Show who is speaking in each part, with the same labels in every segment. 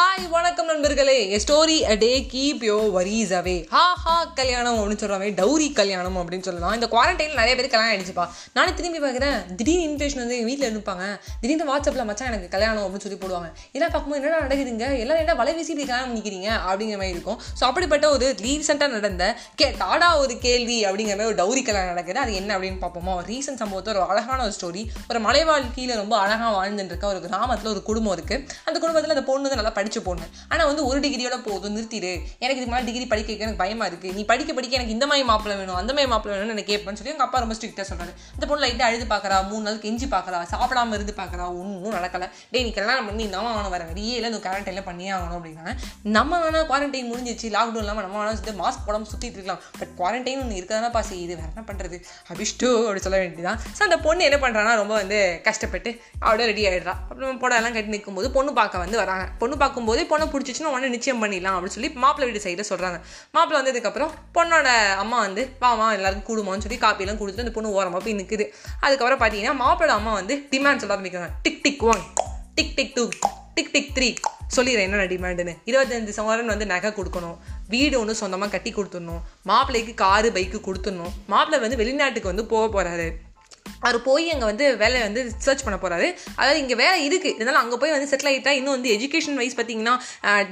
Speaker 1: Hi வணக்கம் நண்பர்களே. Story a day keep your worries away ஹா ஹா கல்யாணம் அப்படின்னு சொல்கிறாங்க டௌரி கல்யாணம் அப்படின்னு சொல்லலாம். இந்த குவாரண்டைனில் நிறைய பேர் கல்யாணம் ஆகிடுச்சுப்பா நானே திரும்பி பார்க்குறேன் திடீர்னு இன்விடேஷன் வந்து வீட்டில் இருப்பாங்க திடீர்னு வாட்ஸ்அப்பில் மச்சான் எனக்கு கல்யாணம் அப்படின்னு சொல்லி போடுவாங்க. இதெல்லாம் பார்க்கும்போது என்னடா நடக்குதுங்க? எல்லாம் என்ன வலை வீசி இப்படி கல்யாணம் பண்ணிக்கிறீங்க? அப்படிங்கிற மாதிரி இருக்கும். ஸோ அப்படிப்பட்ட ஒரு ரீசெண்டாக நடந்த கே டாடா ஒரு கேள்வி அப்படிங்கிற மாதிரி ஒரு டௌரி கல்யாணம் நடக்குது. அது என்ன அப்படின்னு பார்ப்போமா? ஒரு ரீசன்ட் சம்பவத்தை ஒரு அழகான ஒரு ஸ்டோரி ஒரு மலைவாழ் கீழே ரொம்ப அழகாக வாழ்ந்துட்டு இருக்க ஒரு கிராமத்தில் ஒரு குடும்பம் இருக்குது அந்த குடும்பத்தில் அந்த பொண்ணு வந்து நல்லா படிச்ச பொண்ணு. ஆனால் வந்து ஒரு டிகிரியோட போதும் நிறுத்திடு. எனக்கு இதுக்கு மேலே டிகிரி படிக்க வைக்க எனக்கு பயமா இருக்கு. நீ படிக்க படிக்க எனக்கு இந்த மாதிரி மாப்பிள்ள வேணும் அந்த மாதிரி மாப்பிள்ள வேணும்னு எனக்கு கேட்பேன்னு சொல்லி எங்கள் அப்பா ரொம்ப ஸ்ட்ரிக்டாக சொல்கிறாரு இந்த பொண்ணு லைட்டாக அழுது பார்க்கறா மூணு நாள் கெஞ்சி பார்க்கறா சாப்பிடாம இருந்து பார்க்கறா ஒன்றும் நடக்கல. டேய் நீ கல்யாணம் பண்ணி நம்ம ஆகணும் வர வெளியே இல்லை இந்த குவாரண்டைனில் பண்ணியே ஆகணும் அப்படின்னா நம்ம வேணா குவாரண்டைன் முடிஞ்சிச்சு லாக்டவுன் இல்லாமல் நம்ம வேணா சுற்றி மாஸ்க் போடாமல் சுற்றிட்டு இருக்கலாம். பட் குவாரண்டைன் ஒன்று இருக்கதானே பாசி இது வேற என்ன பண்ணுறது அபிஷ்டு அப்படி சொல்ல வேண்டியதான் ஸோ அந்த பொண்ணு என்ன பண்ணுறான்னா ரொம்ப வந்து கஷ்டப்பட்டு அப்படியே ரெடி ஆகிடுறா அப்புறம் புடவெல்லாம் கட்டி நிற்கும்போது பொண்ணு பார்க்க வந்து வராங்க. பொண்ணு பார்க்க பார்க்கும்போதே பொண்ணை பிடிச்சிச்சுன்னா உடனே நிச்சயம் பண்ணிடலாம் அப்படின்னு சொல்லி மாப்பிள்ளை வீடு சைடில் சொல்கிறாங்க மாப்பிள்ளை வந்ததுக்கப்புறம் பொண்ணோட அம்மா வந்து வாமா எல்லாருக்கும் கூடுமான்னு சொல்லி காப்பியெல்லாம் கொடுத்துட்டு அந்த பொண்ணு ஓரமாக போய் நிற்குது அதுக்கப்புறம் பார்த்தீங்கன்னா மாப்பிள்ளை அம்மா வந்து டிமாண்ட் சொல்ல ஆரம்பிக்கிறாங்க tick tick one tick tick two tick tick three சொல்லிடுறேன் என்னென்ன டிமாண்டுன்னு இருபத்தஞ்சு சவரன் வந்து நகை கொடுக்கணும். வீடு ஒன்று சொந்தமாக கட்டி கொடுத்துடணும். மாப்பிள்ளைக்கு காரு பைக்கு கொடுத்துடணும். மாப்பிள்ளை வந்து வெளிநாட்டுக்கு வந்து போக போகிறாரு அவர் போய் அங்கே வந்து வேலையை வந்து ரிசர்ச் பண்ண போகிறாரு அதாவது இங்கே வேலை இருக்குது இருந்தாலும் அங்கே போய் வந்து செட்டில் ஆகிட்டா இன்னும் வந்து எஜுகேஷன் வைஸ் பார்த்தீங்கன்னா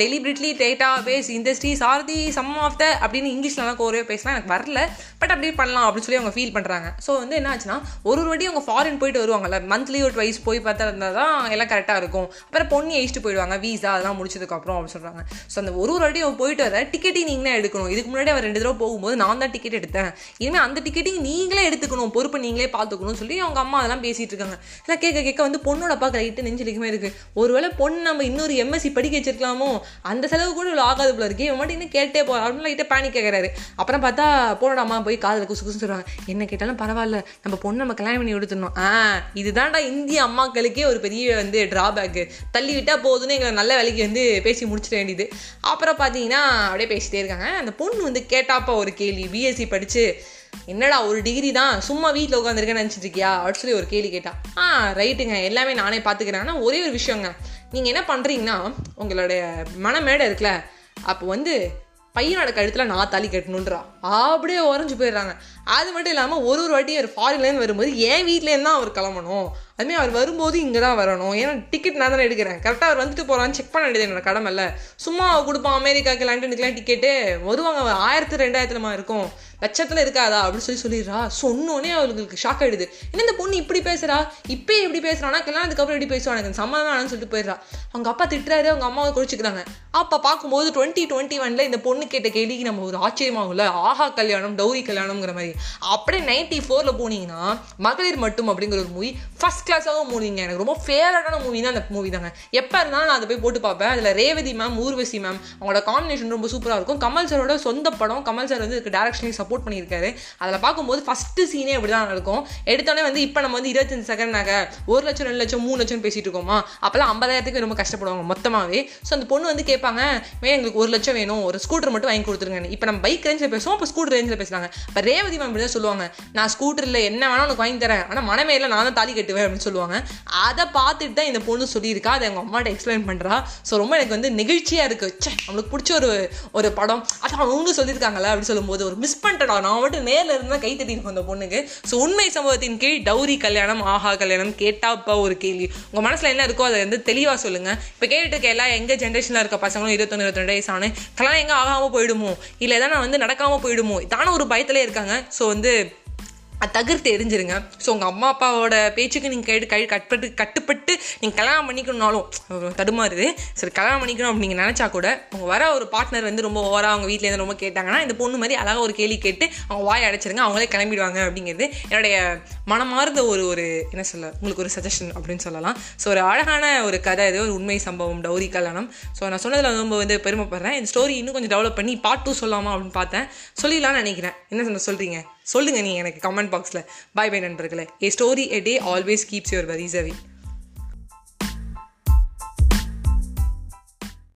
Speaker 1: டெலிபிரிட்லி data base industry Sarathi some of the அப்படின்னு இங்கிலீஷ்லலாம் கோரவே பேசலாம் எனக்கு வரல. பட் அப்படியே பண்ணலாம் அப்படின்னு சொல்லி அவங்க ஃபீல் பண்ணுறாங்க ஸோ வந்து என்ன ஆச்சுன்னா ஒரு ஒரு வாட்டி அவங்க ஃபாரின் போயிட்டு வருவாங்கல்ல மந்த்லி ஒரு ட்வைஸ் போய் பார்த்தா இருந்தால் தான் எல்லாம் கரெக்டாக இருக்கும். அப்புறம் பொண்ணு அழிச்சிட்டு போயிடுவாங்க வீசா அதெல்லாம் முடிச்சதுக்கப்புறம் அப்படின்னு சொல்கிறாங்க ஸோ அந்த ஒரு ஒரு வாட்டி அவங்க போயிட்டு வர டிக்கெட்டிங் நீங்களே எடுக்கணும். இதுக்கு முன்னாடி அவர் ரெண்டு தடவை போகும்போது நான் தான் டிக்கெட் எடுத்தேன். இனிமேல் அந்த டிக்கெட்டிங் நீங்களே எடுத்துக்கணும். பொறுப்பு நீங்களே பார்த்துக்கணும். சொல்லி அவங்க அம்மா அதெல்லாம் பேசிகிட்டு இருக்காங்க. எல்லாம் கேட்க கேட்க வந்து பொண்ணோட பார்க்க ரைட்டு நெஞ்சலிக்குமே இருக்கு. ஒருவேளை பொண்ணு நம்ம இன்னொரு எம்எஸ்சி படிக்க வச்சிருக்கலாமோ அந்த செலவு கூட இவ்வளோ ஆகாது போல இருக்கு. இவன் மட்டும் இன்னும் கேட்டே போ அப்படின்னு லைட்டாக பேனிக் கேட்குறாரு அப்புறம் பார்த்தா பொண்ணோட அம்மா போய் காதில் குசு குசு சொல்கிறாங்க என்ன கேட்டாலும் பரவாயில்ல நம்ம பொண்ணு நம்ம கல்யாணம் பண்ணி கொடுத்துடணும். ஆ இதுதான்டா இந்திய அம்மாக்களுக்கே ஒரு பெரிய வந்து ட்ராபேக்கு தள்ளி விட்டால் போதுன்னு எங்களை நல்ல வேலைக்கு வந்து பேசி முடிச்சிட வேண்டியது. அப்புறம் பார்த்தீங்கன்னா அப்படியே பேசிட்டே இருக்காங்க. அந்த பொண்ணு வந்து கேட்டாப்பா ஒரு கேள்வி. பிஎஸ்சி படிச்சு என்னடா ஒரு டிகிரி தான்? சும்மா வீட்டில் உட்காந்துருக்கேன்னு நினச்சிட்டு இருக்கியா அப்படின்னு சொல்லி ஒரு கேள்வி கேட்டா. ஆ ரைட்டுங்க எல்லாமே நானே பார்த்துக்கிறேன். ஆனால் ஒரே ஒரு விஷயங்க. நீங்கள் என்ன பண்ணுறீங்கன்னா உங்களுடைய மனமேடை இருக்குல்ல அப்போ வந்து பையனோட கழுத்தில் நான் தாலி கட்டணுன்றா. அப்படியே உறைஞ்சு போயிடுறாங்க. அது மட்டும் இல்லாமல் ஒரு ஒரு வாட்டி அவர் ஃபாரின்லேருந்து வரும்போது என் வீட்லேருந்து தான் அவர் கிளம்பணும். அதுமாதிரி அவர் வரும்போது இங்கே தான் வரணும். ஏன்னா டிக்கெட் நான் தானே எடுக்கிறேன். கரெக்டாக அவர் வந்துட்டு போகிறான்னு செக் பண்ண வேண்டியது என்னோட கடமை இல்லை. சும்மா கொடுப்பான் அமெரிக்காக்கு லண்டனுக்குலாம் டிக்கெட்டு வருவாங்க. ஆயிரத்து ரெண்டாயிரத்துலமா இருக்கும். லட்சத்தில் இருக்காதா அப்படின்னு சொல்லி சொல்லிடுறா. சொன்னோன்னே அவங்களுக்கு ஷாக் ஆயிடுது. என்ன இந்த பொண்ணு இப்படி பேசுறா? இப்போ எப்படி பேசுறானா? கல்யாணத்துக்கு அப்புறம் எப்படி பேசுவான்? எனக்கு சம்மதம் சொல்லிட்டு போயிடுறா. அவங்க அப்பா திட்டுறாரு அவங்க அம்மாவை குடிச்சுக்கிறாங்க. அப்போ பார்க்கும்போது டுவெண்ட்டி டுவெண்ட்டி ஒன்ல இந்த பொண்ணு கேட்ட கேள்விக்கு நம்ம ஒரு ஆச்சரியமாகும்ல ஆஹா கல்யாணம் டௌரி கல்யாணம்ங்கிற மாதிரி. அப்படியே நைன்டி ஃபோரில் போனீங்கன்னா மகளிர் மட்டும் அப்படிங்கிற ஒரு மூவி ஃபஸ்ட் கிளாஸாக மூவிங்க எனக்கு ரொம்ப ஃபேவரட்டான மூவி தான் அந்த மூவி தாங்க. எப்போ இருந்தாலும் நான் அதை போய் போட்டு பார்ப்பேன். அதில் ரேவதி மேம் ஊர்வசி மேம் அவங்களோட காம்பினேஷன் ரொம்ப சூப்பராக இருக்கும். கமல் சாரோட சொந்த படம் கமல் சார் வந்து இதுக்கு டேரக்ஷனையும் சப்போர்ட் பண்ணியிருக்காரு. அதில் பார்க்கும்போது ஃபஸ்ட்டு சீனே அப்படி தான் இருக்கும் எடுத்தோடனே வந்து இப்போ நம்ம வந்து இருபத்தஞ்சு செகண்ட் நகை ஒரு லட்சம் ரெண்டு லட்சம் மூணு லட்சம் பேசிட்டு இருக்கோமா? அப்போல்லாம் ஐம்பதாயிரத்துக்கு ரொம்ப கஷ்டப்படுவாங்க மொத்தமாகவே ஸோ அந்த பொண்ணு வந்து கேட்பாங்க மேம் எங்களுக்கு ஒரு லட்சம் வேணும். ஒரு ஸ்கூட்டர் மட்டும் வாங்கி கொடுத்துருங்க. இப்போ நம்ம பைக் ரேஞ்சில் பேசுவோம் அப்போ ஸ்கூட்டர் ரேஞ்சில் பேசுகிறாங்க இப்போ ரேவதி மேம் இப்படி தான் சொல்லுவாங்க நான் ஸ்கூட்டரில் என்ன வேணால் உனக்கு வாங்கி தரேன். ஆனால் மனமேல நான் தான் தாலி கட்டுவேன். அப்படின்னு சொல்லுவாங்க. அதை பார்த்துட்டு தான் இந்த பொண்ணு சொல்லியிருக்கா. அதை எங்கள் அம்மாட்ட எக்ஸ்பிளைன் பண்ணுறா ஸோ ரொம்ப எனக்கு வந்து நெகிழ்ச்சியாக இருக்குது ச்சே நம்மளுக்கு பிடிச்ச ஒரு ஒரு படம். அது அவங்க சொல்லியிருக்காங்களா அப்படின்னு சொல்லும்போது ஒரு மிஸ் பண்ணிட்டடா நான் மட்டும் நேரில் இருந்தால் கை தட்டியிருக்கோம் அந்த பொண்ணுக்கு. ஸோ உண்மை சம்பவத்தின் கீழ் டௌரி கல்யாணம் ஆஹா கல்யாணம் கேட்டாப்பா ஒரு கேள்வி. உங்கள் மனசில் என்ன இருக்கோ அதை வந்து தெளிவாக சொல்லுங்கள் இப்போ கேட்டுட்டு இருக்க எல்லா எங்கள் ஜென்ரேஷனில் இருக்க பசங்களும் இருபத்தொன்று இருபத்தி வயசு ஆனு கல்யாணம் எங்கே ஆகாமல் போயிடுமோ? இல்லை எதனா வந்து நடக்காமல் போயிடுமோ? தானே ஒரு பயத்திலே இருக்காங்க. ஸோ வந்து தகர்த்து எரிஞ்சிருங்க. ஸோ உங்கள் அம்மா அப்பாவோட பேச்சுக்கு நீங்கள் கைடு கை கட்டுப்பட்டு கட்டுப்பட்டு நீங்கள் கல்யாணம் பண்ணிக்கணும்னாலும் தடுமாறுது சரி கல்யாணம் பண்ணிக்கணும் அப்படின்னு நீங்கள் நினச்சா கூட உங்கள் வர ஒரு பார்ட்னர் வந்து ரொம்ப ஓவராக அவங்க வீட்டிலேருந்து ரொம்ப கேட்டாங்கன்னா இந்த பொண்ணு மாதிரி அழகாக ஒரு கேள்வி கேட்டு அவங்க வாய் அடைச்சிருங்க அவங்களே கிளம்பிடுவாங்க அப்படிங்கிறது என்னுடைய மனமார்ந்த ஒரு ஒரு என்ன சொல்ல உங்களுக்கு ஒரு சஜஷன் அப்படின்னு சொல்லலாம். ஸோ ஒரு அழகான ஒரு கதை இது ஒரு உண்மை சம்பவம் டௌரி கல்யாணம். ஸோ நான் சொன்னதில் ரொம்ப வந்து பெருமைப்படுறேன். இந்த ஸ்டோரி இன்னும் கொஞ்சம் டெவலப் பண்ணி பார்ட் டூ சொல்லாமா அப்படின்னு பார்த்தேன். சொல்லிடலாம்னு நினைக்கிறேன். என்ன சொன்ன சொல்கிறீங்க சொல்லுங்கள் நீங்கள் எனக்கு கமெண்ட் பாக்ஸில் பை பை நண்பர்களே. A story a day always keeps your worries away